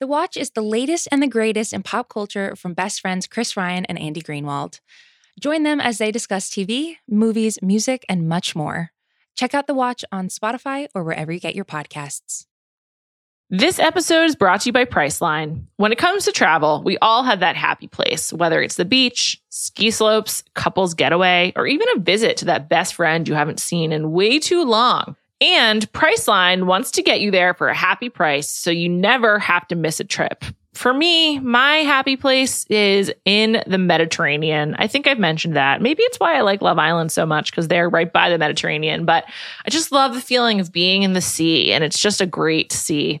The Watch is the latest and the greatest in pop culture from best friends Chris Ryan and Andy Greenwald. Join them as they discuss TV, movies, music, and much more. Check out The Watch on Spotify or wherever you get your podcasts. This episode is brought to you by Priceline. When it comes to travel, we all have that happy place, whether it's the beach, ski slopes, couples getaway, or even a visit to that best friend you haven't seen in way too long. And Priceline wants to get you there for a happy price so you never have to miss a trip. For me, my happy place is in the Mediterranean. I think I've mentioned that. Maybe it's why I like Love Island so much because they're right by the Mediterranean, but I just love the feeling of being in the sea and it's just a great sea.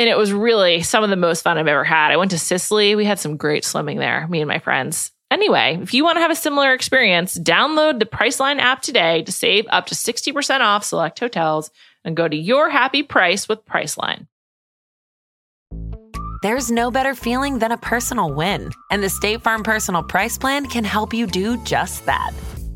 and it was really some of the most fun I've ever had. I went to Sicily. We had some great swimming there, me and my friends. Anyway, if you want to have a similar experience, download the Priceline app today to save up to 60% off select hotels and go to your happy price with Priceline. There's no better feeling than a personal win, and the State Farm Personal Price Plan can help you do just that.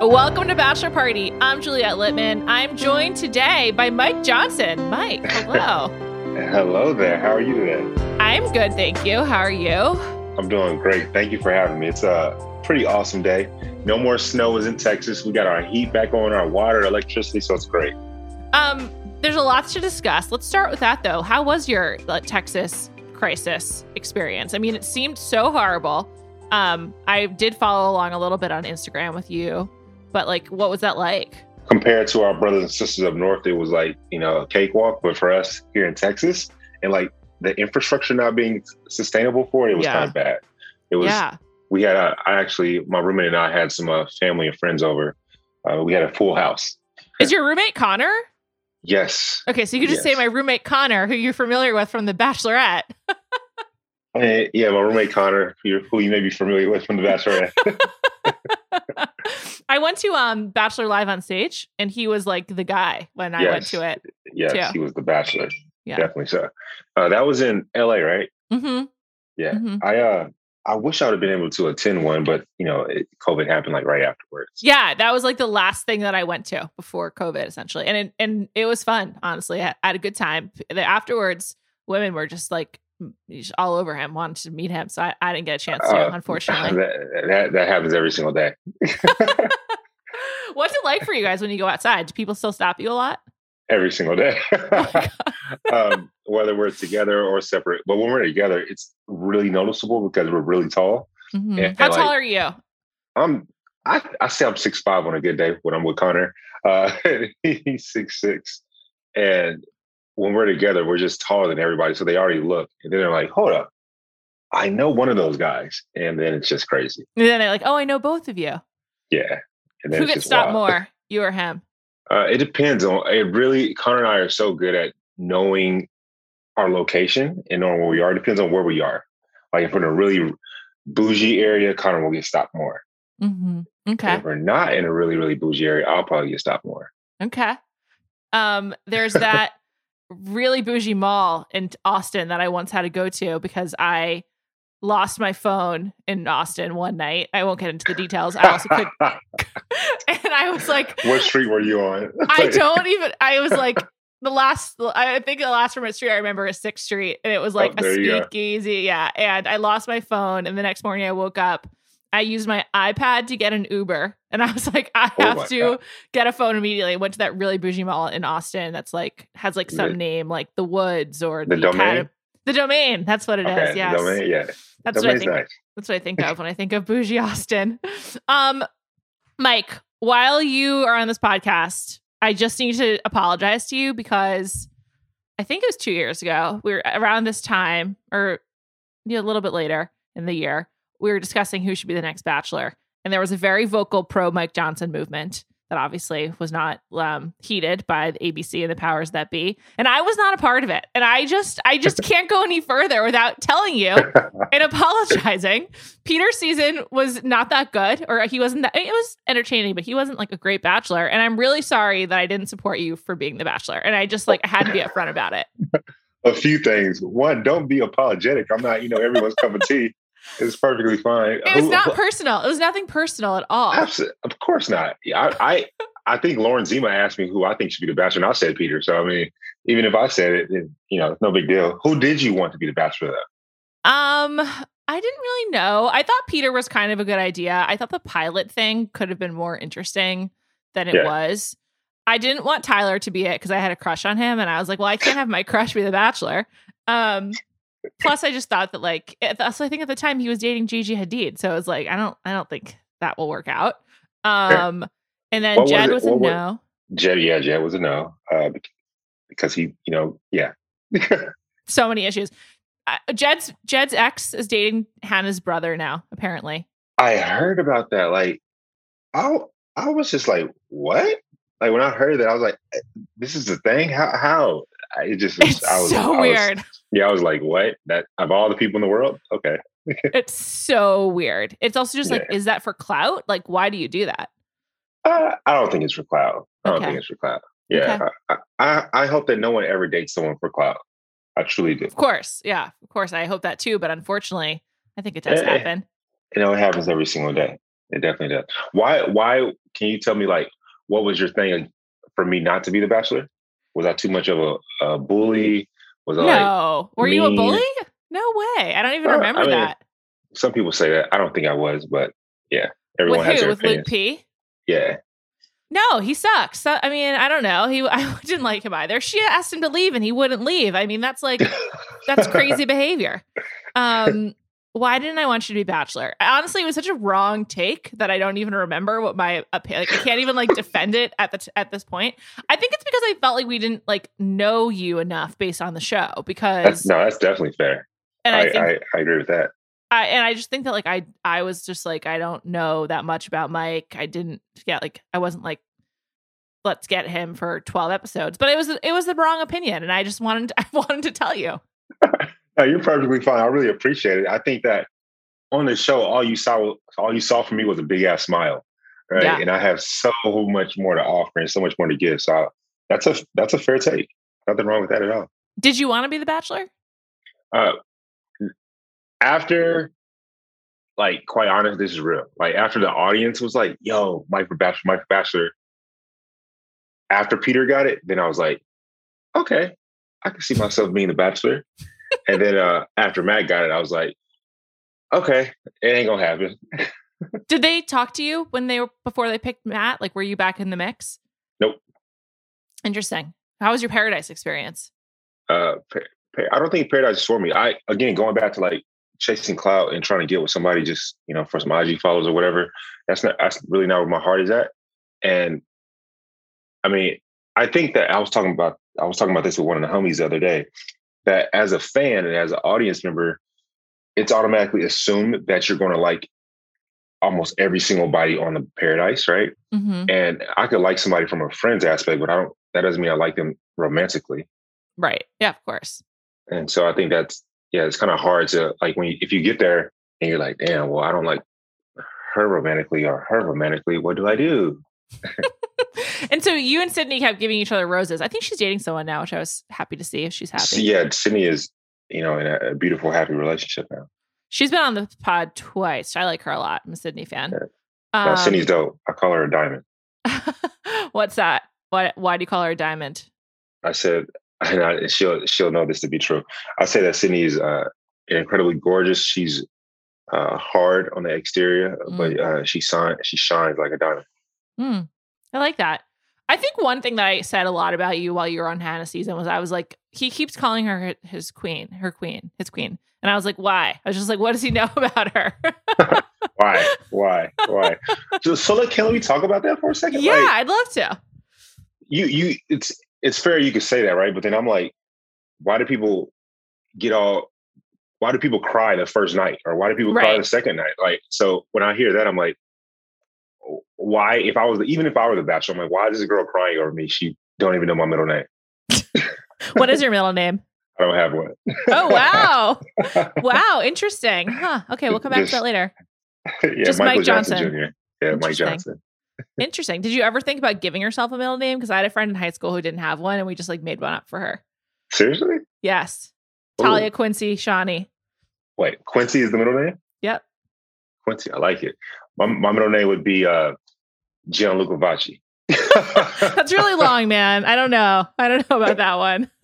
Welcome to Bachelor Party. I'm Juliet Litman. I'm joined today by Mike Johnson. Mike, hello. hello there. How are you today? I'm good, thank you. How are you? I'm doing great. Thank you for having me. It's a pretty awesome day. No more snow is in Texas. We got our heat back on, our water, electricity, so it's great. Um, there's a lot to discuss. Let's start with that though. How was your like, Texas crisis experience? I mean, it seemed so horrible. Um, I did follow along a little bit on Instagram with you but like, what was that like? Compared to our brothers and sisters up north, it was like, you know, a cakewalk. But for us here in Texas and like the infrastructure not being sustainable for it, it was yeah. kind of bad. It was, yeah. we had, a, I actually, my roommate and I had some uh, family and friends over. Uh, we had a full house. Is your roommate Connor? Yes. Okay, so you could just yes. say my roommate Connor, who you're familiar with from The Bachelorette. yeah, my roommate Connor, who you may be familiar with from The Bachelorette. I went to um Bachelor Live on stage, and he was like the guy when I went to it. Yes, too. he was the Bachelor. Yeah, definitely so. Uh, that was in L.A., right? Mm-hmm. Yeah, mm-hmm. I uh, I wish I would have been able to attend one, but you know, it, COVID happened like right afterwards. Yeah, that was like the last thing that I went to before COVID, essentially, and it, and it was fun. Honestly, I had a good time. Afterwards, women were just like all over him, wanted to meet him. So I, I didn't get a chance to, uh, unfortunately. That, that, that happens every single day. What's it like for you guys when you go outside? Do people still stop you a lot? Every single day. Oh um, whether we're together or separate. But when we're together, it's really noticeable because we're really tall. Mm-hmm. And, How and tall like, are you? I'm I, I say I'm six five on a good day when I'm with Connor. Uh, he's six six. And when we're together, we're just taller than everybody. So they already look. And then they're like, hold up. I know one of those guys. And then it's just crazy. And then they're like, oh, I know both of you. Yeah. And Who gets stopped more, you or him? Uh, it depends on it. Really, Connor and I are so good at knowing our location and knowing where we are. It depends on where we are. Like if we're in a really bougie area, Connor will get stopped more. Mm-hmm. Okay. If we're not in a really really bougie area, I'll probably get stopped more. Okay. Um, there's that really bougie mall in Austin that I once had to go to because I lost my phone in Austin one night. I won't get into the details. I also could, and I was like, "What street were you on?" I don't even. I was like, the last. I think the last from street I remember is Sixth Street, and it was like oh, a speakeasy. Yeah, and I lost my phone, and the next morning I woke up. I used my iPad to get an Uber, and I was like, I oh have oh to God. get a phone immediately. I went to that really bougie mall in Austin that's like has like some name like the Woods or the, the domain. The domain. That's what it okay, is. Yes. Domain, yeah. That's Domain's what I think. Nice. That's what I think of when I think of bougie Austin. Um, Mike, while you are on this podcast, I just need to apologize to you because I think it was two years ago. We were around this time, or a little bit later in the year. We were discussing who should be the next Bachelor, and there was a very vocal pro Mike Johnson movement that obviously was not um, heeded by the ABC and the powers that be. And I was not a part of it. And I just, I just can't go any further without telling you and apologizing. Peter's season was not that good, or he wasn't that, it was entertaining, but he wasn't like a great bachelor. And I'm really sorry that I didn't support you for being the bachelor. And I just like, I had to be upfront about it. A few things. One, don't be apologetic. I'm not, you know, everyone's cup of tea. It's perfectly fine. It was not personal. It was nothing personal at all. Absolutely. Of course not. I, I, I think Lauren Zima asked me who I think should be the bachelor, and I said Peter. So I mean, even if I said it, it you know, no big deal. Who did you want to be the bachelor? Though? Um, I didn't really know. I thought Peter was kind of a good idea. I thought the pilot thing could have been more interesting than it yeah. was. I didn't want Tyler to be it because I had a crush on him, and I was like, well, I can't have my crush be the bachelor. Um, Plus, I just thought that like, so I think at the time he was dating Gigi Hadid, so it was like, I don't, I don't think that will work out. Um, and then what Jed was, was a what, no. Jed, yeah, Jed was a no, uh, because he, you know, yeah. so many issues. Uh, Jed's Jed's ex is dating Hannah's brother now. Apparently, I heard about that. Like, I I was just like, what? Like when I heard that, I was like, eh, this is the thing. How? How? It just was, it's I was so I weird. Yeah, I was like, what? That of all the people in the world? Okay. it's so weird. It's also just like, yeah. is that for clout? Like, why do you do that? Uh, I don't think it's for clout. I don't think it's for clout. Yeah. Okay. I, I, I hope that no one ever dates someone for clout. I truly do. Of course. Yeah. Of course. I hope that too. But unfortunately, I think it does it, happen. You know, it happens every single day. It definitely does. Why, why can you tell me like, what was your thing for me not to be the bachelor? Was I too much of a, a bully? Was I no? Like Were mean? you a bully? No way. I don't even remember I mean, that. Some people say that. I don't think I was, but yeah, everyone With has who? their With opinions. Luke P. Yeah. No, he sucks. I mean, I don't know. He I didn't like him either. She asked him to leave and he wouldn't leave. I mean, that's like that's crazy behavior. Um why didn't I want you to be bachelor? Honestly, it was such a wrong take that I don't even remember what my opinion. Like, I can't even like defend it at the t- at this point. I think it's because I felt like we didn't like know you enough based on the show. Because that's, no, that's definitely fair. And I, I, think, I, I agree with that. I, and I just think that like I I was just like I don't know that much about Mike. I didn't get like I wasn't like let's get him for 12 episodes. But it was it was the wrong opinion and I just wanted to, I wanted to tell you. No, you're perfectly fine. I really appreciate it. I think that on the show, all you saw, all you saw from me was a big ass smile, right? Yeah. And I have so much more to offer and so much more to give. So I, that's a that's a fair take. Nothing wrong with that at all. Did you want to be the Bachelor? Uh, after, like, quite honest, this is real. Like after the audience was like, "Yo, Mike for Bachelor, Mike for Bachelor." After Peter got it, then I was like, "Okay, I can see myself being the Bachelor." And then uh, after Matt got it, I was like, okay, it ain't gonna happen. Did they talk to you when they were before they picked Matt? Like, were you back in the mix? Nope. Interesting. How was your Paradise experience? Uh, I don't think Paradise is for me. I again going back to like chasing clout and trying to get with somebody just you know for some IG follows or whatever. That's not that's really not where my heart is at. And I mean, I think that I was talking about I was talking about this with one of the homies the other day that as a fan and as an audience member, it's automatically assumed that you're going to like almost every single body on the paradise, right? Mm-hmm. And I could like somebody from a friend's aspect, but I don't. That doesn't mean I like them romantically. Right. Yeah. Of course. And so I think that's yeah, it's kind of hard to like when you, if you get there and you're like, damn, well, I don't like her romantically or her romantically. What do I do? and so you and Sydney kept giving each other roses. I think she's dating someone now, which I was happy to see if she's happy. Yeah, Sydney is, you know, in a, beautiful, happy relationship now. She's been on the pod twice. I like her a lot. I'm a Sydney fan. Yeah. Um, Sydney's dope. I call her a diamond. What's that? Why why do you call her a diamond? I said, and I, she'll she'll know this to be true. I say that Sydney is uh, incredibly gorgeous. She's uh, hard on the exterior, mm. but uh, she shines she shines like a diamond. Mm. I like that. I think one thing that I said a lot about you while you were on Hannah season was I was like, he keeps calling her his queen, her queen, his queen. And I was like, why? I was just like, what does he know about her? why? Why? Why? So, so like, can we talk about that for a second? Yeah, like, I'd love to. You, you, it's, it's fair you could say that, right? But then I'm like, why do people get all, why do people cry the first night? Or why do people right. cry the second night? Like, so when I hear that, I'm like, why, if I was, even if I were the bachelor, I'm like, why is this girl crying over me? She don't even know my middle name. what is your middle name? I don't have one. oh wow, wow, interesting. Huh. Okay, we'll come back Just, to that later. Yeah, Just Michael Mike Johnson. Johnson Jr. Yeah, Mike Johnson. interesting. Did you ever think about giving yourself a middle name? Because I had a friend in high school who didn't have one, and we just like made one up for her. Seriously? Yes. Ooh. Talia Quincy Shawnee. Wait, Quincy is the middle name? Yep. Quincy, I like it. My, my middle name would be uh, Gianluca Vacci. That's really long, man. I don't know. I don't know about that one.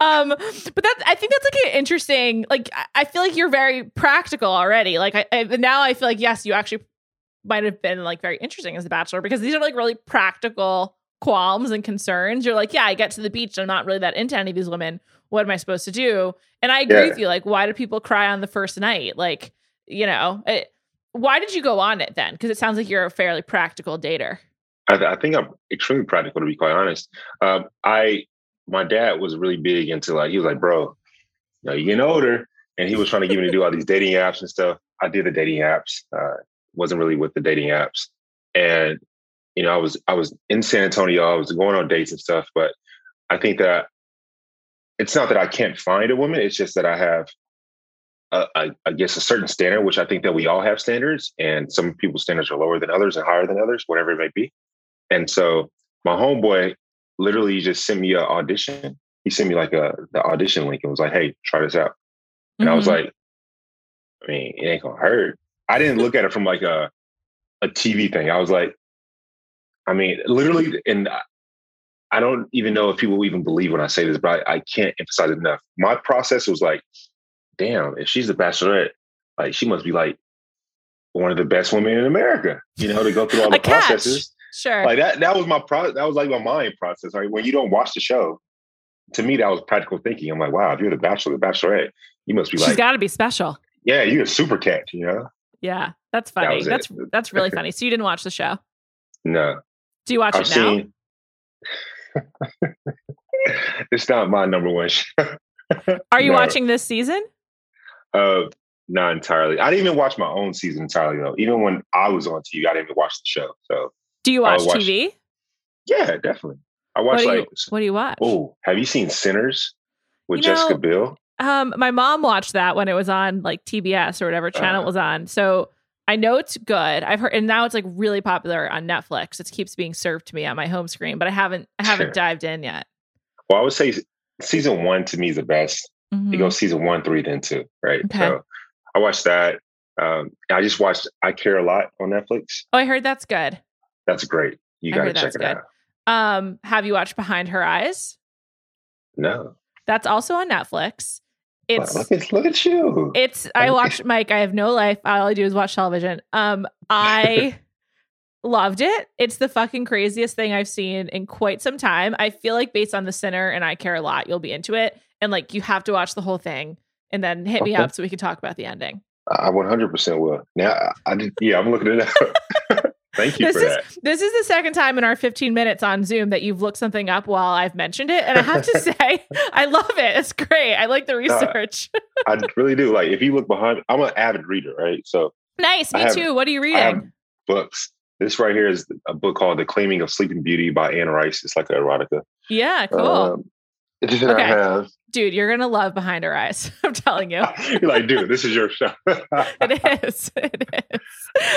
um, but that I think that's like an interesting. Like I feel like you're very practical already. Like I, I now I feel like yes, you actually might have been like very interesting as a bachelor because these are like really practical qualms and concerns. You're like, yeah, I get to the beach. I'm not really that into any of these women. What am I supposed to do? And I agree yeah. with you. Like, why do people cry on the first night? Like, you know, it, why did you go on it then? Because it sounds like you're a fairly practical dater. I, I, think I'm extremely practical to be quite honest. Um, I my dad was really big into like he was like, bro, you know, you're getting older, and he was trying to get me to do all these dating apps and stuff. I did the dating apps. Uh, wasn't really with the dating apps, and you know, I was I was in San Antonio. I was going on dates and stuff, but I think that it's not that I can't find a woman. It's just that I have, a, I guess, a certain standard, which I think that we all have standards, and some people's standards are lower than others and higher than others, whatever it may be. And so my homeboy literally just sent me an audition. He sent me like a the audition link and was like, "Hey, try this out." And mm-hmm. I was mm-hmm. like, "I mean, it ain't gonna hurt." I didn't look at it from like a a TV thing. I was like, I mean, literally, and I don't even know if people even believe when I say this, but I, I can't emphasize it enough. My process was like, damn, if she's a bachelorette, like she must be like one of the best women in America, you know, to go through all the processes. Sure. Like that that was my pro that was like my mind process. Right. When you don't watch the show, to me that was practical thinking. I'm like, wow, if you're the bachelor, the bachelorette, you must be She's like She's gotta be special. Yeah, you're a super cat, you know? Yeah. That's funny. That that's it. that's really funny. So you didn't watch the show? No. Do you watch I've it now? Seen... it's not my number one show. Are you no. watching this season? Uh not entirely. I didn't even watch my own season entirely though. Even when I was on TV, I didn't even watch the show. So do you watch, watch TV? Yeah, definitely. I watch what like. You, what do you watch? Oh, have you seen Sinners with you Jessica Biel? Um, my mom watched that when it was on like TBS or whatever channel uh, it was on. So I know it's good. I've heard, and now it's like really popular on Netflix. It keeps being served to me on my home screen, but I haven't, I haven't sure. dived in yet. Well, I would say season one to me is the best. Mm-hmm. You go season one, three, then two, right? Okay. So I watched that. Um, I just watched I Care a Lot on Netflix. Oh, I heard that's good. That's great. You got to check it good. out. Um, have you watched Behind Her Eyes? No. That's also on Netflix. It's look at look at you. It's I watched Mike. I have no life. All I do is watch television. Um, I loved it. It's the fucking craziest thing I've seen in quite some time. I feel like based on the Sinner and I care a lot, you'll be into it. And like you have to watch the whole thing and then hit okay. me up so we can talk about the ending. I 100% will. Now, I, I did, yeah, I'm looking it up. Thank you this is, that. This is the second time in our 15 minutes on Zoom that you've looked something up while I've mentioned it. And I have to say, I love it. It's great. I like the uh, research. I really do. Like, if you look behind, I'm an avid reader, right? So nice. Me have, too. What are you reading? books. This right here is a book called The Claiming of Sleeping Beauty by Anne Rice. It's like an erotica. Yeah, cool. Um, okay. I have dude, you're gonna love Behind Her Eyes. I'm telling you. you're like, dude, this is your show. it is. It is.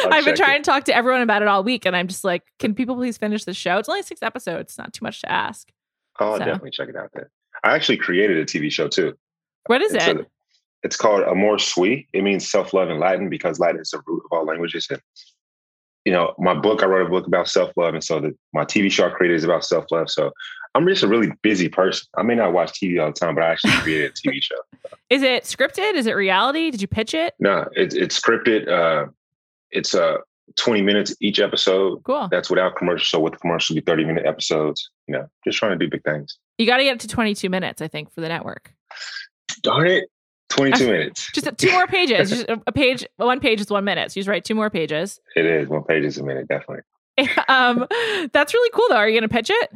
I'll I've been trying it. to talk to everyone about it all week, and I'm just like, can people please finish the show? It's only six episodes. It's Not too much to ask. Oh, so. definitely check it out. Then I actually created a TV show too. What is it's it? A, it's called Amor Sui. It means self love in Latin because Latin is the root of all languages. And you know, my book, I wrote a book about self love, and so the, my TV show I created is about self love. So I'm just a really busy person. I may not watch TV all the time, but I actually created a TV show. Is it scripted? Is it reality? Did you pitch it? No, it's it's scripted. Uh, it's a 20 minutes each episode. Cool. That's without commercial. So with the commercial, be 30 minute episodes. You know, just trying to do big things. You got to get it to 22 minutes, I think, for the network. Darn it. 22 minutes. Just two more pages. just a page, one page is one minute. So you just write two more pages. It is. One page is a minute, definitely. um, that's really cool, though. Are you going to pitch it?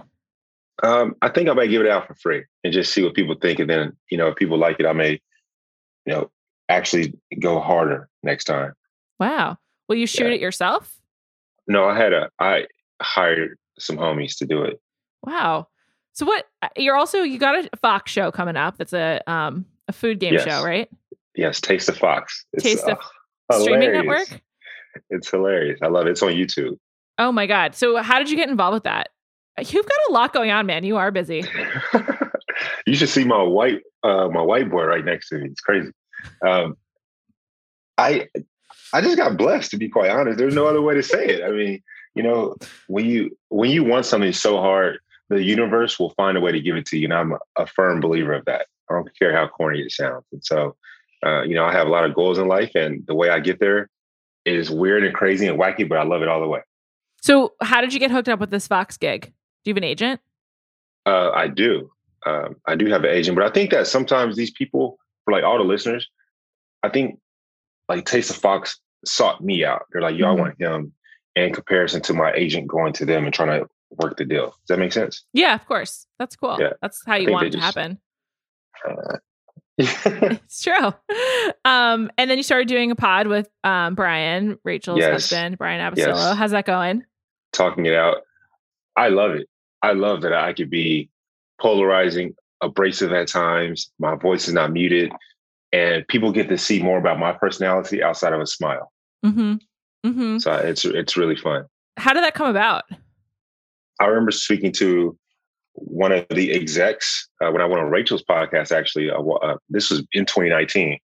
Um, I think I might give it out for free and just see what people think. And then, you know, if people like it, I may, you know, actually go harder next time. Wow. Will you shoot yeah. it yourself? No, I had a, I hired some homies to do it. Wow. So what, uh, you're also, you got a Fox show coming up. That's a, um, a food game yes. show, right? Yes. Taste of Fox. It's, Taste of uh, streaming network. It's hilarious. I love it. It's on YouTube. Oh my God. So how did you get involved with that? You've got a lot going on, man. You are busy. you should see my white uh, my whiteboard right next to me. It's crazy. Um, I I just got blessed to be quite honest. There's no other way to say it. I mean, you know, when you when you want something so hard, the universe will find a way to give it to you. And I'm a, a firm believer of that. I don't care how corny it sounds. And so, uh, you know, I have a lot of goals in life, and the way I get there is weird and crazy and wacky, but I love it all the way. So, how did you get hooked up with this Fox gig? Do you have an agent? Uh, I do. Um, I do have an agent, but I think that sometimes these people, for like all the listeners, I think like Taste of Fox sought me out. They're like, "Yo, mm-hmm. I want him." In comparison to my agent going to them and trying to work the deal. Does that make sense? Yeah, of course. That's cool. Yeah. That's how you want it to just, happen. It's true. Um, and then you started doing a pod with um, Bryan, Rachel's yes. husband, Bryan Abasolo. Yes. How's that going? Talking it out. I love it. I love that I could be polarizing, abrasive at times. My voice is not muted, and people get to see more about my personality outside of a smile. Mm-hmm. Mm-hmm. So it's it's really fun. How did that come about? I remember speaking to one of the execs uh, when I went on Rachel's podcast. Actually, uh, uh, this was in 2019,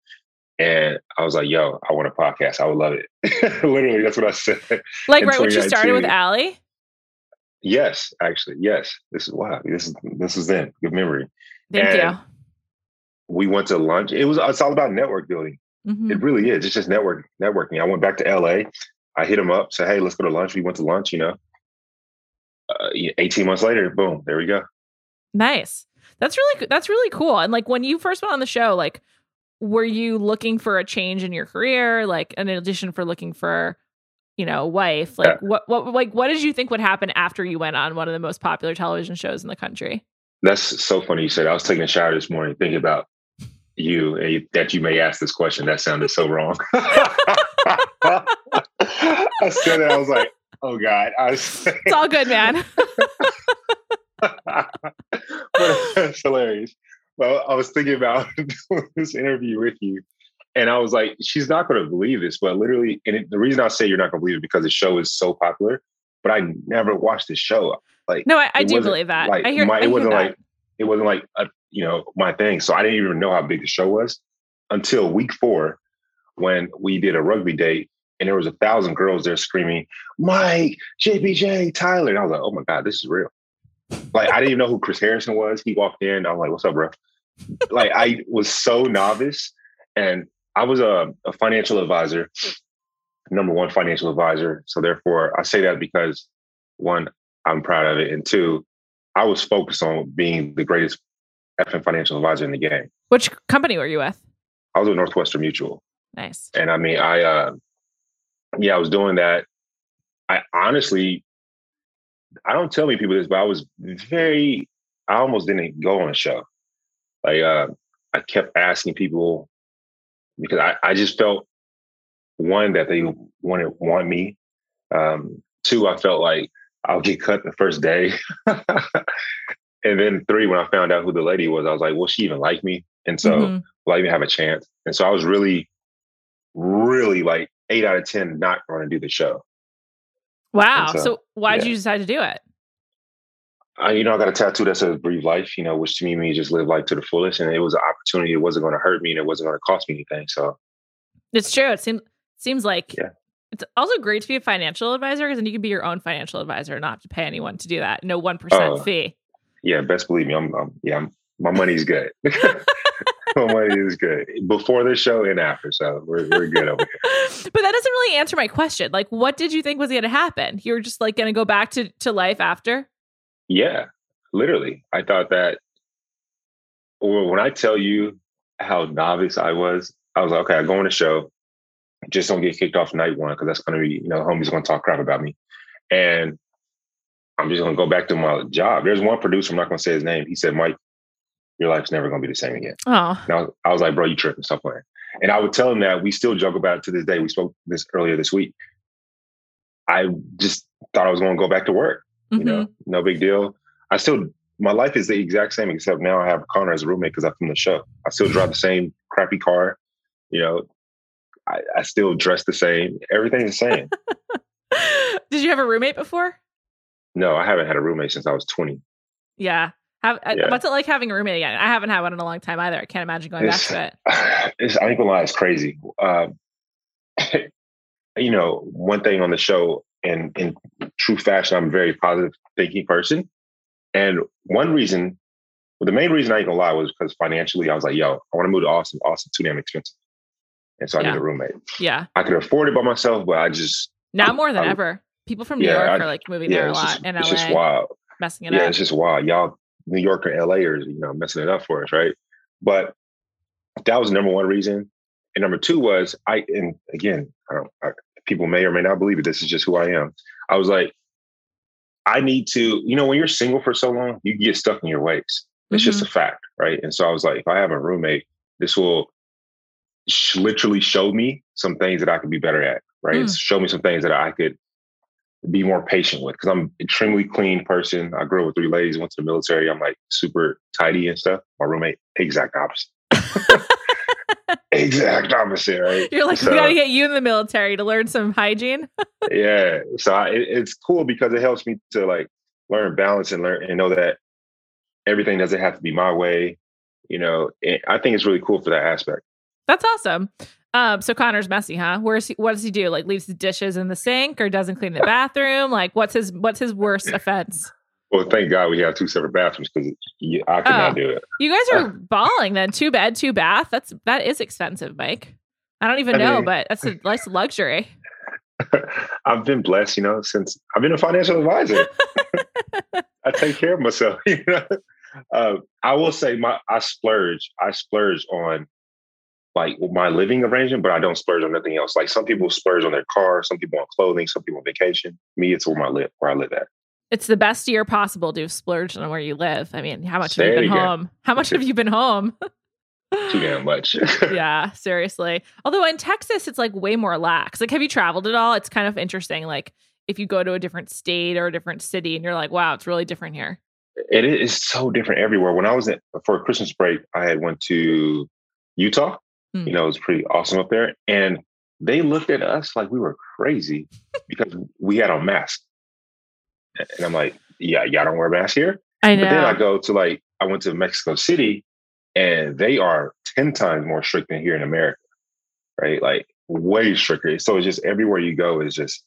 and I was like, "Yo, I want a podcast. I would love it." Literally, that's what I said. Like right when you started with Allie. Yes, actually, yes. This is wow. This is this is then good memory. Thank and you. We went to lunch. It was it's all about network building. Mm-hmm. It really is. It's just network networking. I went back to LA. I hit him up, said, "Hey, let's go to lunch." We went to lunch. You know, 18 months later, boom, there we go. Nice. That's really that's really cool. And like when you first went on the show, like were you looking for a change in your career, like in addition for looking for you know, wife. Like yeah. what what like what did you think would happen after you went on one of the most popular television shows in the country? That's so funny you said. I was taking a shower this morning thinking about you and that you may ask this question. That sounded so wrong. I said it. I was like, oh God. I it's all good, man. it's hilarious. Well, I was thinking about this interview with you and I was like, she's not going to believe this, but literally, and it, the reason I say you're not going to believe it because the show is so popular. But I never watched the show. Like, no, I, I do believe that. Like, I hear, my, it I wasn't hear like it wasn't like a, you know my thing. So I didn't even know how big the show was until week four when we did a rugby date and there was a thousand girls there screaming, Mike, JPJ, Tyler. And I was like, oh my God, this is real. Like I didn't even know who Chris Harrison was. He walked in. I was like, what's up, bro? like I was so novice. And I was a, a financial advisor, number one financial advisor. So therefore, I say that because one, I'm proud of it, and two, I was focused on being the greatest FM financial advisor in the game. Which company were you with? I was with Northwestern Mutual. Nice. And I mean, I, uh, yeah, I was doing that. I honestly, I don't tell many people this, but I was very, I almost didn't go on a show. Like, uh, I kept asking people because I, I just felt one that they wanted want me. Um, two, I felt like I'll get cut the first day. and then three, when I found out who the lady was, I was like, will she even like me? And so mm-hmm. will I even have a chance? And so I was really, really like eight out of 10 not going to do the show. Wow. So, so, why did yeah. you decide to do it? I, you know, I got a tattoo that says "Breathe Life." You know, which to me means just live life to the fullest. And it was an opportunity. It wasn't going to hurt me, and it wasn't going to cost me anything. So, it's true. It seems seems like yeah. It's also great to be a financial advisor because then you can be your own financial advisor and not have to pay anyone to do that. No one percent uh, fee. Yeah, best believe me. I'm, I'm yeah. I'm, my money's good. my money is good before the show and after. So we're, we're good over here. but that doesn't really answer my question. Like, what did you think was going to happen? You were just like going to go back to, to life after? Yeah, literally. I thought that when I tell you how novice I was, I was like, okay, I go on a show, just don't get kicked off night one because that's going to be, you know, homies going to talk crap about me. And I'm just going to go back to my job. There's one producer, I'm not going to say his name. He said, Mike, your life's never going to be the same again. Oh. And I was, I was like, bro, you tripping, stop playing. And I would tell him that we still joke about it to this day. We spoke this earlier this week. I just thought I was going to go back to work. Mm-hmm. You know, mm-hmm. no big deal. I still, my life is the exact same, except now I have Connor as a roommate because I'm from the show. I still drive the same crappy car. You know, I, I still dress the same. Everything's the same. Did you have a roommate before? No, I haven't had a roommate since I was 20. Yeah. Have, yeah. What's it like having a roommate again? I haven't had one in a long time either. I can't imagine going it's, back to it. It's, I ain't gonna lie, it's crazy. Uh, you know, one thing on the show, and in true fashion, I'm a very positive thinking person. And one reason, well, the main reason I ain't gonna lie was because financially, I was like, yo, I want to move to Austin. Austin too damn expensive. And so I yeah. need a roommate. Yeah. I could afford it by myself, but I just now more than I, ever. People from New yeah, York I, are like moving yeah, there a lot just, in LA. It's just wild. Messing it yeah, up. it's just wild. Y'all New York or LA are, you know, messing it up for us, right? But that was number one reason. And number two was I and again, I don't I, people may or may not believe it. This is just who I am. I was like, I need to, you know, when you're single for so long, you get stuck in your ways. It's mm-hmm. just a fact, right? And so I was like, if I have a roommate, this will sh- literally show me some things that I could be better at, right? Mm. Show me some things that I could be more patient with because I'm extremely clean person. I grew up with three ladies, went to the military. I'm like super tidy and stuff. My roommate, exact opposite. exact opposite, right? You're like, so, we got to get you in the military to learn some hygiene. yeah, so I, it, it's cool because it helps me to like learn balance and learn and know that everything doesn't have to be my way. You know, I think it's really cool for that aspect. That's awesome. Um, so Connor's messy, huh? Where's he, what does he do? Like leaves the dishes in the sink or doesn't clean the bathroom? Like what's his what's his worst offense? Well, thank God we have two separate bathrooms because I cannot oh, do it. You guys are balling then. Two bed, two bath. That's that is expensive, Mike. I don't even I know, mean, but that's a nice luxury. I've been blessed, you know, since I've been a financial advisor. I take care of myself. You know, uh, I will say my I splurge. I splurge on like my living arrangement, but I don't splurge on nothing else. Like some people splurge on their car, some people on clothing, some people on vacation. Me, it's where I live, where I live at. It's the best year possible to splurge on where you live. I mean, how much have you been home? How much have you been home? Too damn much. yeah, seriously. Although in Texas, it's like way more lax. Like, have you traveled at all? It's kind of interesting. Like, if you go to a different state or a different city and you're like, wow, it's really different here. It is so different everywhere. When I was at, for Christmas break, I had went to Utah. Mm. You know, it was pretty awesome up there. And they looked at us like we were crazy because we had on masks. And I'm like, yeah, y'all don't wear masks here. I know. But then I go to like, I went to Mexico City and they are 10 times more strict than here in America, right? Like way stricter. So it's just everywhere you go is just,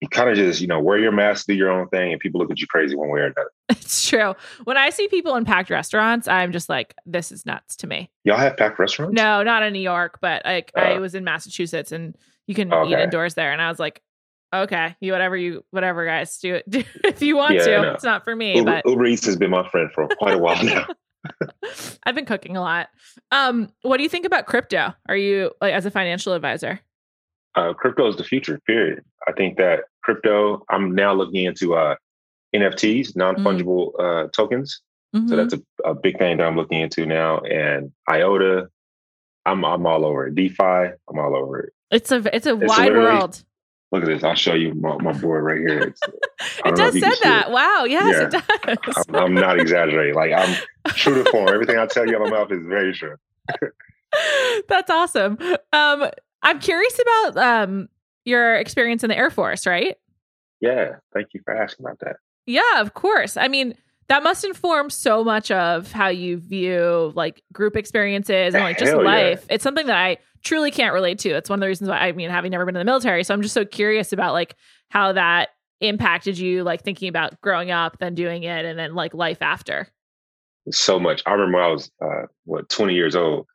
you kind of just, you know, wear your mask, do your own thing, and people look at you crazy one way or another. It's true. When I see people in packed restaurants, I'm just like, this is nuts to me. Y'all have packed restaurants? No, not in New York, but like uh, I was in Massachusetts and you can okay. eat indoors there. And I was like, okay, you whatever you whatever guys do it do if you want yeah, to. No. It's not for me. Uber, but Uber Eats has been my friend for quite a while now. I've been cooking a lot. Um, what do you think about crypto? Are you like as a financial advisor? Uh, crypto is the future. Period. I think that crypto. I'm now looking into uh, NFTs, non fungible mm. uh, tokens. Mm-hmm. So that's a, a, big thing that I'm looking into now. And IOTA, I'm I'm all over it. DeFi, I'm all over it. It's a it's a it's wide world. Look at this. I'll show you my, my board right here. it does say that. It. Wow. Yes, yeah. it does. I'm, I'm, not exaggerating. Like I'm true to form. Everything I tell you on my mouth is very true. That's awesome. Um, I'm curious about um your experience in the Air Force, right? Yeah. Thank you for asking about that. Yeah, of course. I mean, that must inform so much of how you view like group experiences and like just Hell life. Yeah. It's something that I truly can't relate to. It's one of the reasons why I mean, having never been in the military, so I'm just so curious about like how that impacted you, like thinking about growing up, then doing it, and then like life after. so much. I remember I was uh, what 20 years old.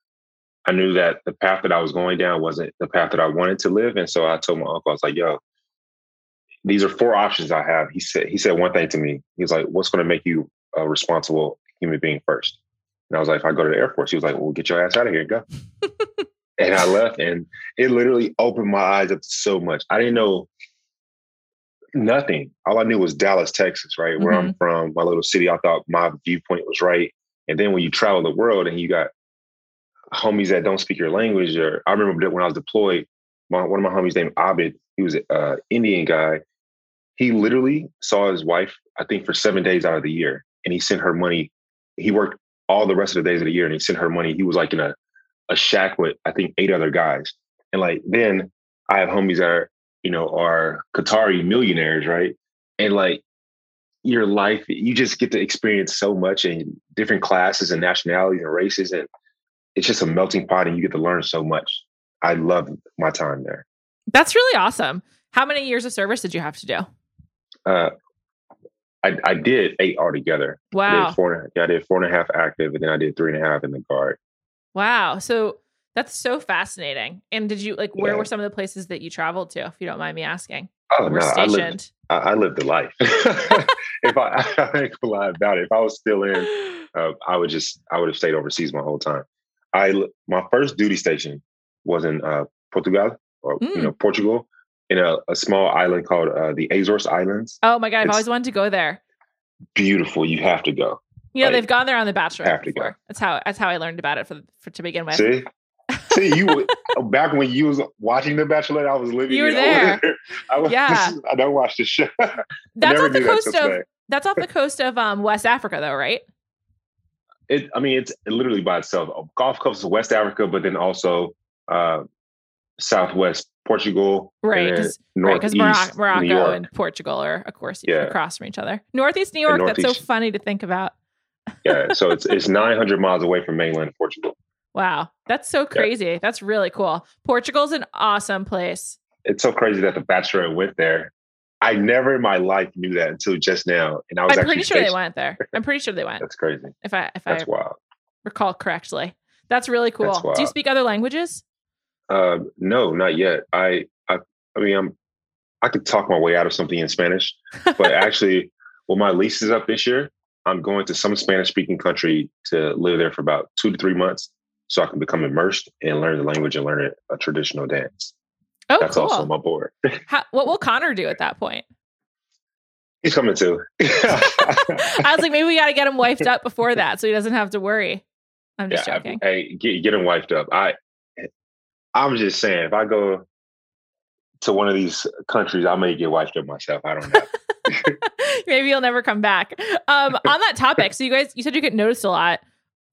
I knew that the path that I was going down wasn't the path that I wanted to live, and so I told my uncle, I was like, "Yo, these are four options I have." He said, he said one thing to me. He was like, "What's going to make you a responsible human being first? And I was like, "If I go to the Air Force," he was like, "Well, get your ass out of here and go." and I left, and it literally opened my eyes up so much. I didn't know nothing. All I knew was Dallas, Texas, right? Where mm-hmm. I'm from, my little city. I thought my viewpoint was right. And then when you travel the world and you got homies that don't speak your language, or I remember when I was deployed, my, one of my homies named Abid, he was an uh, Indian guy. He literally saw his wife, I think, for seven days out of the year, and he sent her money. He worked all the rest of the days of the year, and he sent her money. He was like in a a shack with I think eight other guys, and like then I have homies that are you know, are Qatari millionaires, right? And like your life, you just get to experience so much in different classes and nationalities and races. And it's just a melting pot and you get to learn so much. I love my time there. That's really awesome. How many years of service did you have to do? Uh, I, I did eight altogether. Wow. I did, four, yeah, I did four and a half active, and then I did three and a half in the guard. Wow. So that's so fascinating. And did you like where yeah. were some of the places that you traveled to, if you don't mind me asking? Oh no, I lived, I, I lived the life. if I, I ain't gonna lie about it, if I was still in, uh, I would just I would have stayed overseas my whole time. I my first duty station was in uh, Portugal or mm. you know Portugal in a, a small island called uh, the Azores Islands. Oh my god, I've always wanted to go there. Beautiful, you have to go. You know, like, they've gone there on The Bachelor. Have to before. go. That's how that's how I learned about it for, for to begin with. See, See, you back when you was watching The Bachelor, I was living. You were there. I was, yeah. I don't watch the show. That's off the coast of. Today. That's off the coast of um, West Africa, though, right? It. I mean, it's literally by itself. Gulf Coast of West Africa, but then also uh, Southwest Portugal, right? Because right, Morocco, Morocco and Portugal are, of course, yeah. across from each other. Northeast New York. Northeast. That's so funny to think about. yeah, so it's it's 900 miles away from mainland Portugal. Wow. That's so crazy. Yeah. That's really cool. Portugal's an awesome place. It's so crazy that the Bachelor went there. I never in my life knew that until just now. And I was I'm pretty sure they went there. I'm pretty sure they went. That's crazy. If I if That's I wild. recall correctly. That's really cool. That's Do you speak other languages? Uh, no, not yet. I, I I mean I'm I could talk my way out of something in Spanish, but actually, well, my lease is up this year. I'm going to some Spanish speaking country to live there for about two to three months so I can become immersed and learn the language and learn a, a traditional dance. Oh, that's cool. also on my board. How, what will Connor do at that point? He's coming too. I was like, maybe we got to get him wiped up before that, so he doesn't have to worry. I'm just yeah, joking. Hey, get, get him wiped up. I, I'm just saying, if I go to one of these countries, I may get wiped up myself. I don't know. maybe you'll never come back. Um, on that topic, so you guys, you said you get noticed a lot.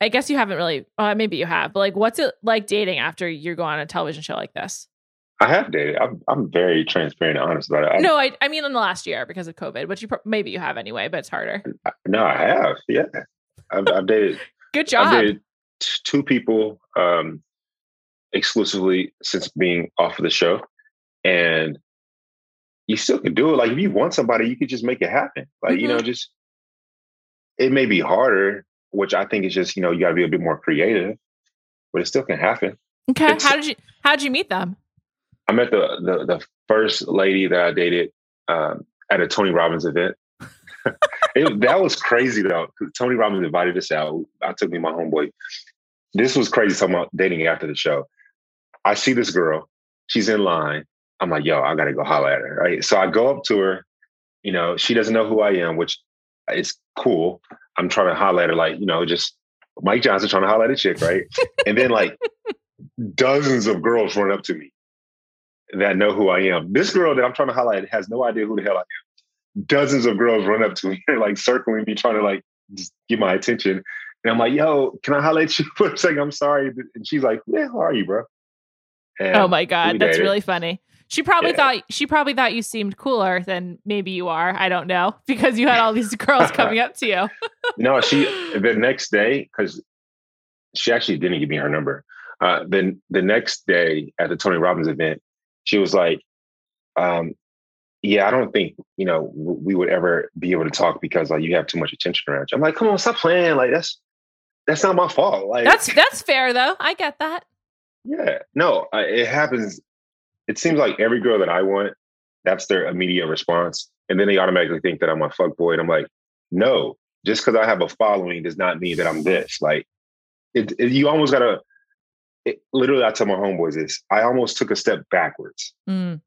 I guess you haven't really, uh, maybe you have, but like, what's it like dating after you go on a television show like this? I have dated. I'm, I'm very transparent and honest about it. I, no, I, I mean in the last year because of COVID, but you pro- maybe you have anyway, but it's harder. No, I have. Yeah, I've, I've dated. Good job. I've dated t- two people um, exclusively since being off of the show, and you still can do it. Like if you want somebody, you could just make it happen. Like mm-hmm. you know, mm-hmm. just it may be harder which I think is just you know you got to be a bit more creative, but it still can happen. Okay, it's, how did you how did you meet them? I met the the, the first lady that I dated um, at a Tony Robbins event. it, that was crazy though. Tony Robbins invited us out. I took me my homeboy. This was crazy talking about dating after the show. I see this girl. She's in line. I'm like, yo, I gotta go holler at her. Right. So I go up to her. You know, she doesn't know who I am, which is cool. I'm trying to holler at her, like, you know, just Mike Johnson trying to holler at a chick, right? and then like dozens of girls run up to me that know who I am. This girl that I'm trying to highlight has no idea who the hell I am. Dozens of girls run up to me, like circling me, trying to like just get my attention. And I'm like, yo, can I highlight you for a second? I'm sorry. And she's like, yeah, how are you, bro? And oh my God. That's really funny. She probably yeah. thought she probably thought you seemed cooler than maybe you are. I don't know because you had all these girls coming up to you. no, she the next day because she actually didn't give me her number. Uh, then the next day at the Tony Robbins event, she was like, um, "Yeah, I don't think you know we would ever be able to talk because like you have too much attention around you." I'm like, "Come on, stop playing! Like that's that's not my fault. Like that's that's fair though. I get that. Yeah, no, I, it happens. It seems like every girl that I want, that's their immediate response, and then they automatically think that I'm a fuck boy, and I'm like, no, just because I have a following does not mean that I'm this. Like, it, it you almost gotta. It, literally, I tell my homeboys this. I almost took a step backwards because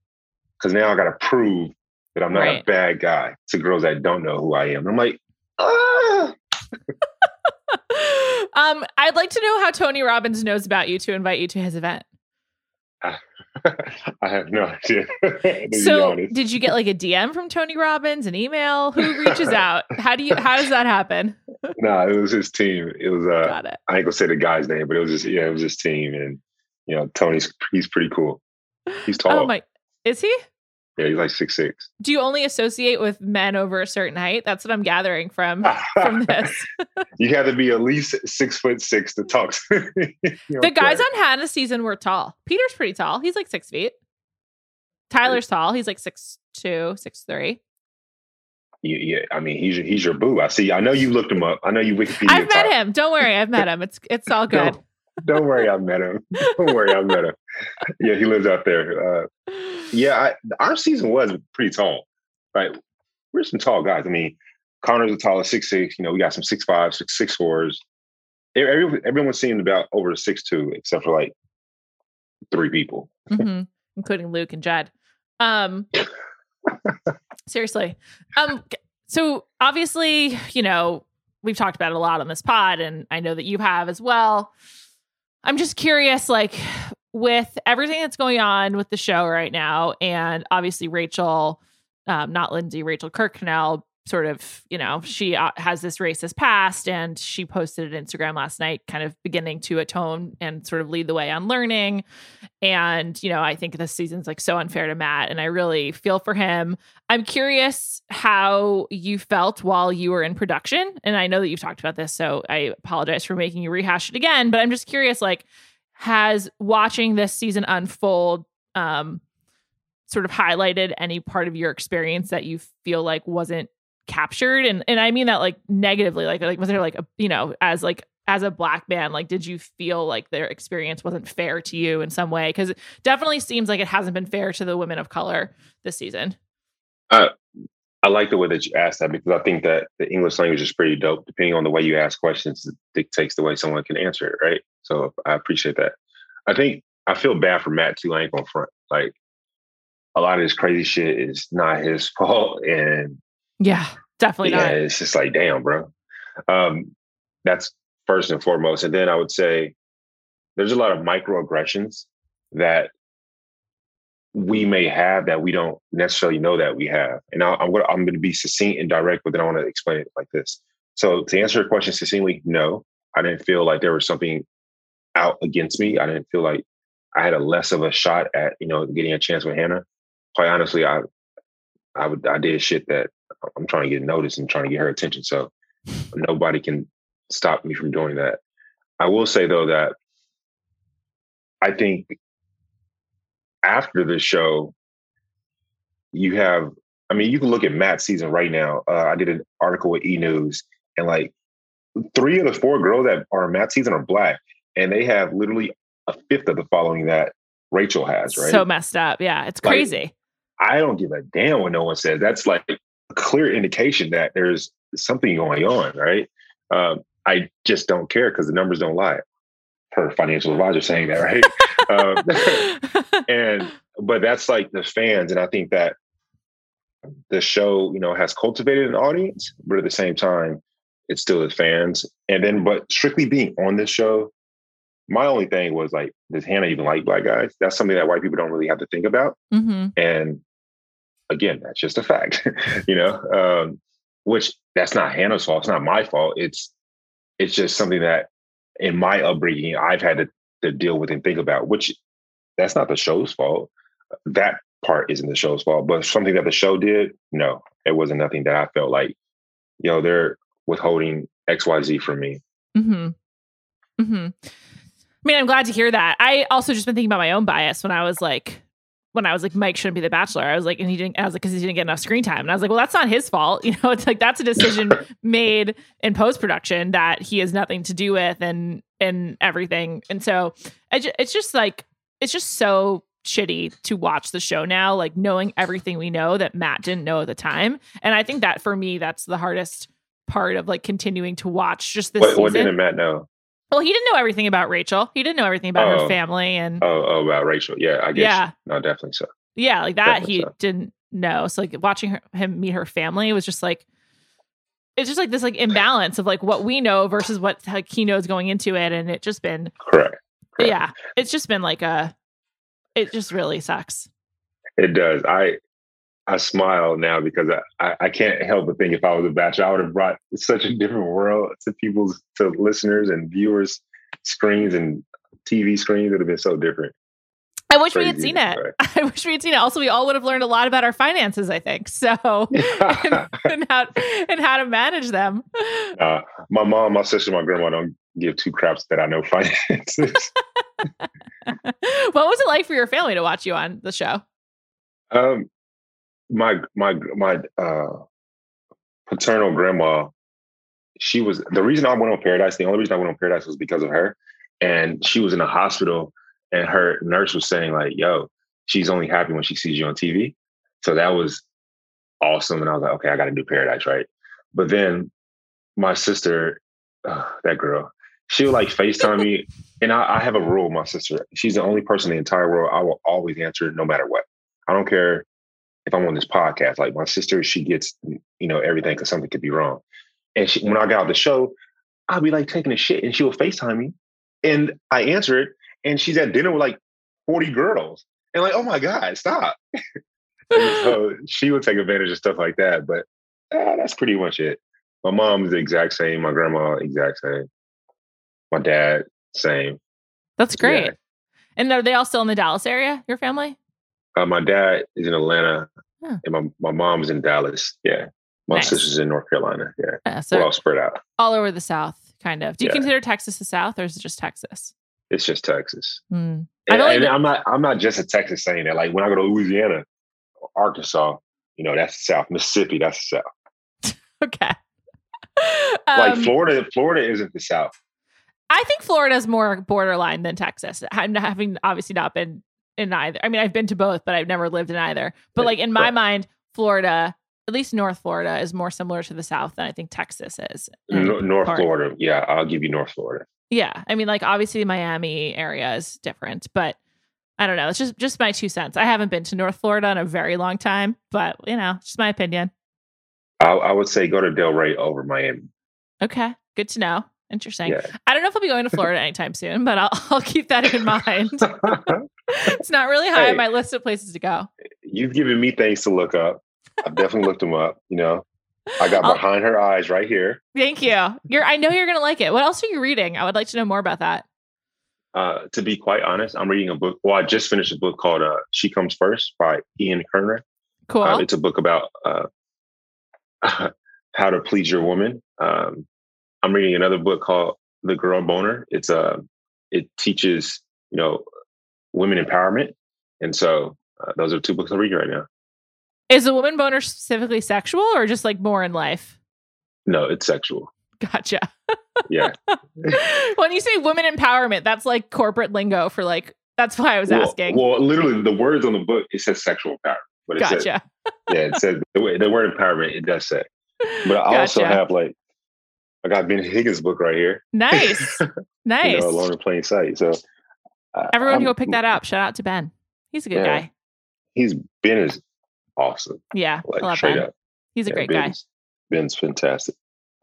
mm. now I got to prove that I'm not right. a bad guy to girls that don't know who I am. I'm like, ah. um, I'd like to know how Tony Robbins knows about you to invite you to his event. I have no idea. so, did you get like a DM from Tony Robbins, an email? Who reaches out? How do you? How does that happen? no, it was his team. It was. Uh, Got it. I ain't gonna say the guy's name, but it was just yeah, it was his team, and you know, Tony's he's pretty cool. He's tall. Oh my, is he? Yeah, he's like six six. Do you only associate with men over a certain height? That's what I'm gathering from from this. you have to be at least six foot six to talk. To the guys on Hannah's season were tall. Peter's pretty tall. He's like six feet. Tyler's tall. He's like six two, six three. Yeah, yeah, I mean, he's your, he's your boo. I see. I know you looked him up. I know you Wikipedia. I've met him. Don't worry, I've met him. It's it's all good. Don't worry, I met him. Don't worry, I met him. Yeah, he lives out there. Uh, yeah, I, our season was pretty tall, right? We're some tall guys. I mean, Connor's the tallest, six six. You know, we got some six five, six six fours. Every, everyone seemed about over six two, except for like three people, mm-hmm. including Luke and Jed. Um, seriously. Um, so obviously, you know, we've talked about it a lot on this pod, and I know that you have as well. I'm just curious, like with everything that's going on with the show right now, and obviously Rachel, um, not Lindsay, Rachel Kirkconnell, sort of, you know, she uh, has this racist past, and she posted an Instagram last night, kind of beginning to atone and sort of lead the way on learning. And you know, I think this season's like so unfair to Matt, and I really feel for him. I'm curious how you felt while you were in production, and I know that you've talked about this, so I apologize for making you rehash it again. But I'm just curious, like has watching this season unfold um, sort of highlighted any part of your experience that you feel like wasn't captured and and I mean that like negatively like like was there like a you know as like as a black man like did you feel like their experience wasn't fair to you in some way cuz it definitely seems like it hasn't been fair to the women of color this season uh, I like the way that you asked that because I think that the English language is pretty dope. Depending on the way you ask questions, it dictates the way someone can answer it, right? So I appreciate that. I think I feel bad for Matt too. I ain't gonna front. Like a lot of this crazy shit is not his fault, and yeah, definitely yeah, not. It's just like damn, bro. Um, that's first and foremost, and then I would say there's a lot of microaggressions that we may have that we don't necessarily know that we have. And I, am to, I'm going to be succinct and direct, but then I want to explain it like this. So to answer your question succinctly, no, I didn't feel like there was something out against me. I didn't feel like I had a less of a shot at, you know, getting a chance with Hannah. Quite honestly, I, I would, I did shit that I'm trying to get noticed and trying to get her attention. So nobody can stop me from doing that. I will say though that I think after the show, you have, I mean, you can look at Matt's season right now. Uh, I did an article with E News, and like three of the four girls that are Matt season are black, and they have literally a fifth of the following that Rachel has, right? So messed up. Yeah, it's crazy. Like, I don't give a damn what no one says. That's like clear indication that there's something going on, right? Um, I just don't care because the numbers don't lie. Her financial advisor saying that, right? um, and but that's like the fans, and I think that the show, you know, has cultivated an audience, but at the same time, it's still the fans. And then, but strictly being on this show, my only thing was like, does Hannah even like black guys? That's something that white people don't really have to think about. Mm-hmm. And again, that's just a fact, you know. Um, which that's not Hannah's fault. It's not my fault. It's it's just something that in my upbringing I've had to to deal with and think about, which that's not the show's fault. That part isn't the show's fault, but something that the show did, no, it wasn't nothing that I felt like, you know, they're withholding XYZ from me. Mm-hmm. Mm-hmm. I mean, I'm glad to hear that. I also just been thinking about my own bias when I was like when I was like, Mike shouldn't be the bachelor. I was like, and he didn't, I was like, because he didn't get enough screen time. And I was like, well, that's not his fault. You know, it's like that's a decision made in post production that he has nothing to do with and, and everything. And so it's just like, it's just so shitty to watch the show now, like knowing everything we know that Matt didn't know at the time. And I think that for me, that's the hardest part of like continuing to watch just this. What, what didn't Matt know? Well, he didn't know everything about Rachel. He didn't know everything about oh. her family and oh, oh, about Rachel. Yeah, I guess. Yeah, no, definitely so. Yeah, like that definitely he so. didn't know. So like watching her, him meet her family was just like it's just like this like imbalance of like what we know versus what like he knows going into it, and it just been correct. correct. Yeah, it's just been like a. It just really sucks. It does. I I smile now because I, I can't help but think if I was a bachelor, I would have brought such a different world to people's to listeners and viewers screens and TV screens. It would have been so different. I wish Crazy, we had seen it. Right. I wish we had seen it. Also, we all would have learned a lot about our finances. I think so, and, and, how and how to manage them. Uh, my mom, my sister, my grandma don't give two craps that I know finances. what was it like for your family to watch you on the show? Um, my my my uh, paternal grandma, she was the reason I went on Paradise. The only reason I went on Paradise was because of her, and she was in a hospital, and her nurse was saying like, "Yo, she's only happy when she sees you on TV." So that was awesome, and I was like, "Okay, I got to do Paradise, right?" But then my sister, uh, that girl, she would like FaceTime me, and I, I have a rule. My sister, she's the only person in the entire world I will always answer no matter what. I don't care if I'm on this podcast. Like my sister, she gets, you know, everything because something could be wrong. And she, when I got out the show, I'll be like taking a shit and she'll FaceTime me. And I answer it. And she's at dinner with like 40 girls. And like, oh my God, stop. so she would take advantage of stuff like that. But uh, that's pretty much it. My mom's the exact same. My grandma, exact same. My dad, same. That's great. Yeah. And are they all still in the Dallas area, your family? Uh, my dad is in Atlanta, huh. and my my mom's in Dallas. Yeah, my nice. sister's in North Carolina. Yeah, yeah so we're all spread out all over the South, kind of. Do you yeah. consider Texas the South, or is it just Texas? It's just Texas. Mm. And, and I'm not I'm not just a Texas saying that. Like when I go to Louisiana, Arkansas, you know that's the South. Mississippi, that's the South. okay. like um, Florida, Florida isn't the South. I think Florida is more borderline than Texas. I'm having obviously not been in either. I mean, I've been to both, but I've never lived in either. But like in my mind, Florida, at least North Florida, is more similar to the South than I think Texas is. North part. Florida, yeah, I'll give you North Florida. Yeah, I mean, like obviously Miami area is different, but I don't know. It's just just my two cents. I haven't been to North Florida in a very long time, but you know, just my opinion. I, I would say go to Delray over Miami. Okay, good to know. Interesting. Yeah. I don't know if I'll be going to Florida anytime soon, but I'll, I'll keep that in mind. it's not really high hey, on my list of places to go. You've given me things to look up. I've definitely looked them up. You know, I got I'll, behind her eyes right here. Thank you. You're. I know you're going to like it. What else are you reading? I would like to know more about that. Uh, to be quite honest, I'm reading a book. Well, I just finished a book called uh, "She Comes First by Ian Kerner. Cool. Uh, it's a book about uh, how to please your woman. Um, I'm reading another book called The Girl Boner. It's a uh, it teaches you know women empowerment, and so uh, those are two books I'm reading right now. Is the woman boner specifically sexual or just like more in life? No, it's sexual. Gotcha. yeah. when you say women empowerment, that's like corporate lingo for like. That's why I was well, asking. Well, literally, the words on the book it says sexual empowerment, but it gotcha. says yeah, it says the, the word empowerment. It does say, but I gotcha. also have like I got Ben Higgins' book right here. Nice, nice. you know, Alone in Plain Sight. So everyone I'm, go pick that up. Shout out to Ben. He's a good yeah, guy. He's Ben is awesome. Yeah, like, I love Ben. Up. He's a yeah, great Ben's, guy. Ben's fantastic.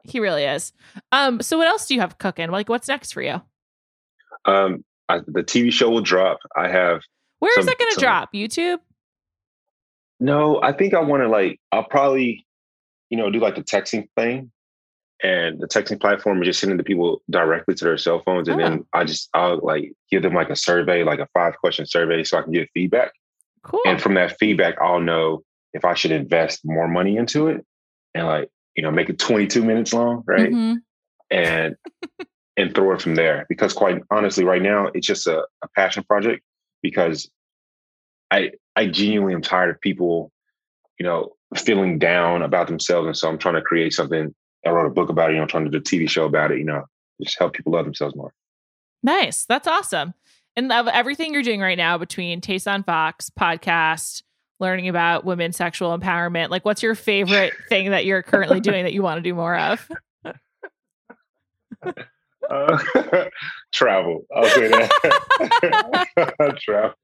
He really is. Um, so what else do you have cooking? Like, what's next for you? Um, I, the TV show will drop. I have. Where some, is that going to drop? YouTube. No, I think I want to like. I'll probably, you know, do like the texting thing and the texting platform is just sending the people directly to their cell phones and oh. then i just i'll like give them like a survey like a five question survey so i can get feedback cool and from that feedback i'll know if i should invest more money into it and like you know make it 22 minutes long right mm-hmm. and and throw it from there because quite honestly right now it's just a, a passion project because I I genuinely am tired of people, you know, feeling down about themselves, and so I'm trying to create something. I wrote a book about it. You know, trying to do a TV show about it. You know, just help people love themselves more. Nice. That's awesome. And of everything you're doing right now between Taste on Fox podcast, learning about women's sexual empowerment, like what's your favorite thing that you're currently doing that you want to do more of? Uh, travel. I'll say that. travel.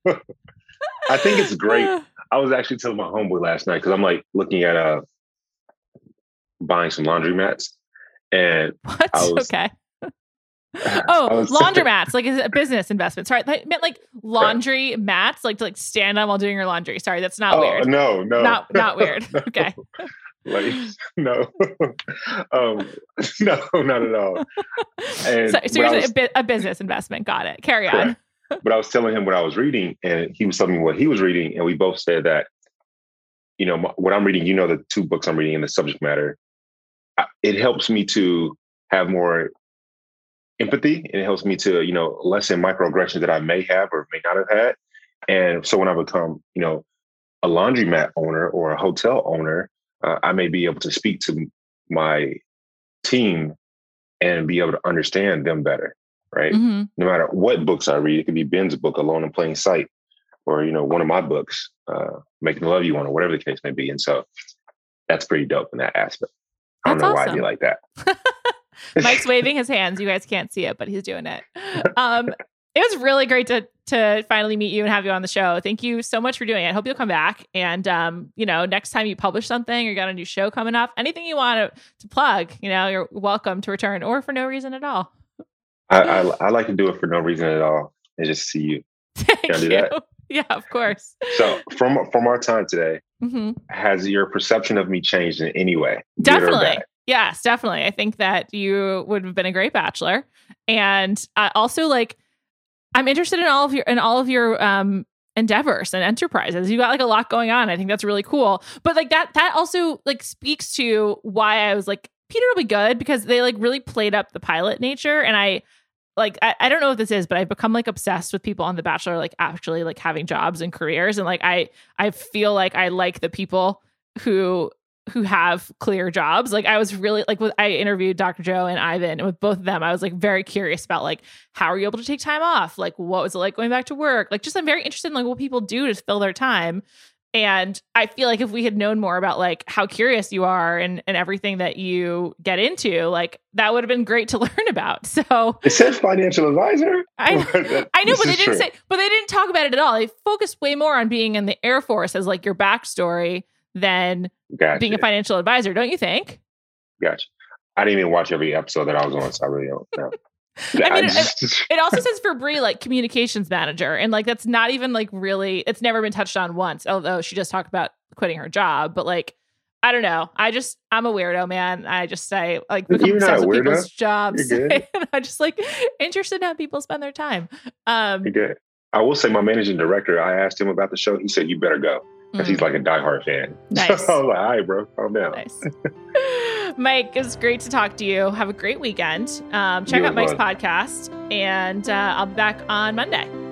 I think it's great. I was actually telling my homeboy last night because I'm like looking at uh buying some laundry mats, and what? Was, okay. Oh, laundromats, like is a business investment. Sorry, I meant like laundry right. mats, like to like stand on while doing your laundry. Sorry, that's not oh, weird. No, no, not not weird. no. Okay. Like no, um, no, not at all. And so, so was, a, a, business investment. Got it. Carry correct. on. but I was telling him what I was reading, and he was telling me what he was reading, and we both said that, you know, what I'm reading. You know, the two books I'm reading and the subject matter. It helps me to have more empathy. And it helps me to you know lessen microaggressions that i may have or may not have had. And so when i become you know a laundromat owner or a hotel owner uh, i may be able to speak to my team and be able to understand them better right? Mm-hmm. no matter what books i read it could be ben's book alone in plain sight or you know one of my books uh, making love you on or whatever the case may be. And so that's pretty dope in that aspect i don't know awesome. why I do like that Mike's waving his hands. You guys can't see it, but he's doing it. Um, it was really great to to finally meet you and have you on the show. Thank you so much for doing it. I hope you'll come back. And um, you know, next time you publish something or got a new show coming up, anything you want to, to plug, you know, you're welcome to return or for no reason at all. I, I, I like to do it for no reason at all and just see you. Thank Can I do you. that? Yeah, of course. So from from our time today, mm-hmm. has your perception of me changed in any way? Definitely. Yes, definitely. I think that you would have been a great bachelor. And uh, also like I'm interested in all of your in all of your um endeavors and enterprises. You got like a lot going on. I think that's really cool. But like that that also like speaks to why I was like Peter will be good because they like really played up the pilot nature and I like I, I don't know what this is, but I've become like obsessed with people on The Bachelor like actually like having jobs and careers and like I I feel like I like the people who who have clear jobs. Like I was really like with, I interviewed Dr. Joe and Ivan and with both of them I was like very curious about like how are you able to take time off? Like what was it like going back to work? Like just I'm very interested in like what people do to fill their time. And I feel like if we had known more about like how curious you are and, and everything that you get into, like that would have been great to learn about. So it said financial advisor. I, I know, but they didn't true. say, but they didn't talk about it at all. They focused way more on being in the Air Force as like your backstory than gotcha. being a financial advisor, don't you think? Gotcha. I didn't even watch every episode that I was on, so I really don't know. I mean, it, it, also says for Bri like communications manager, and like that's not even like really. It's never been touched on once, although she just talked about quitting her job. But like, I don't know. I just I'm a weirdo, man. I just say like become obsessed with people's jobs. I just like interested in how people spend their time. Um, You're good. I will say, my managing director. I asked him about the show. He said, "You better go." because mm. he's like a diehard fan. Nice. So I was like, all right, bro, calm down. Nice. Mike, it was great to talk to you. Have a great weekend. Um, check you out Mike's fun. podcast, and uh, I'll be back on Monday.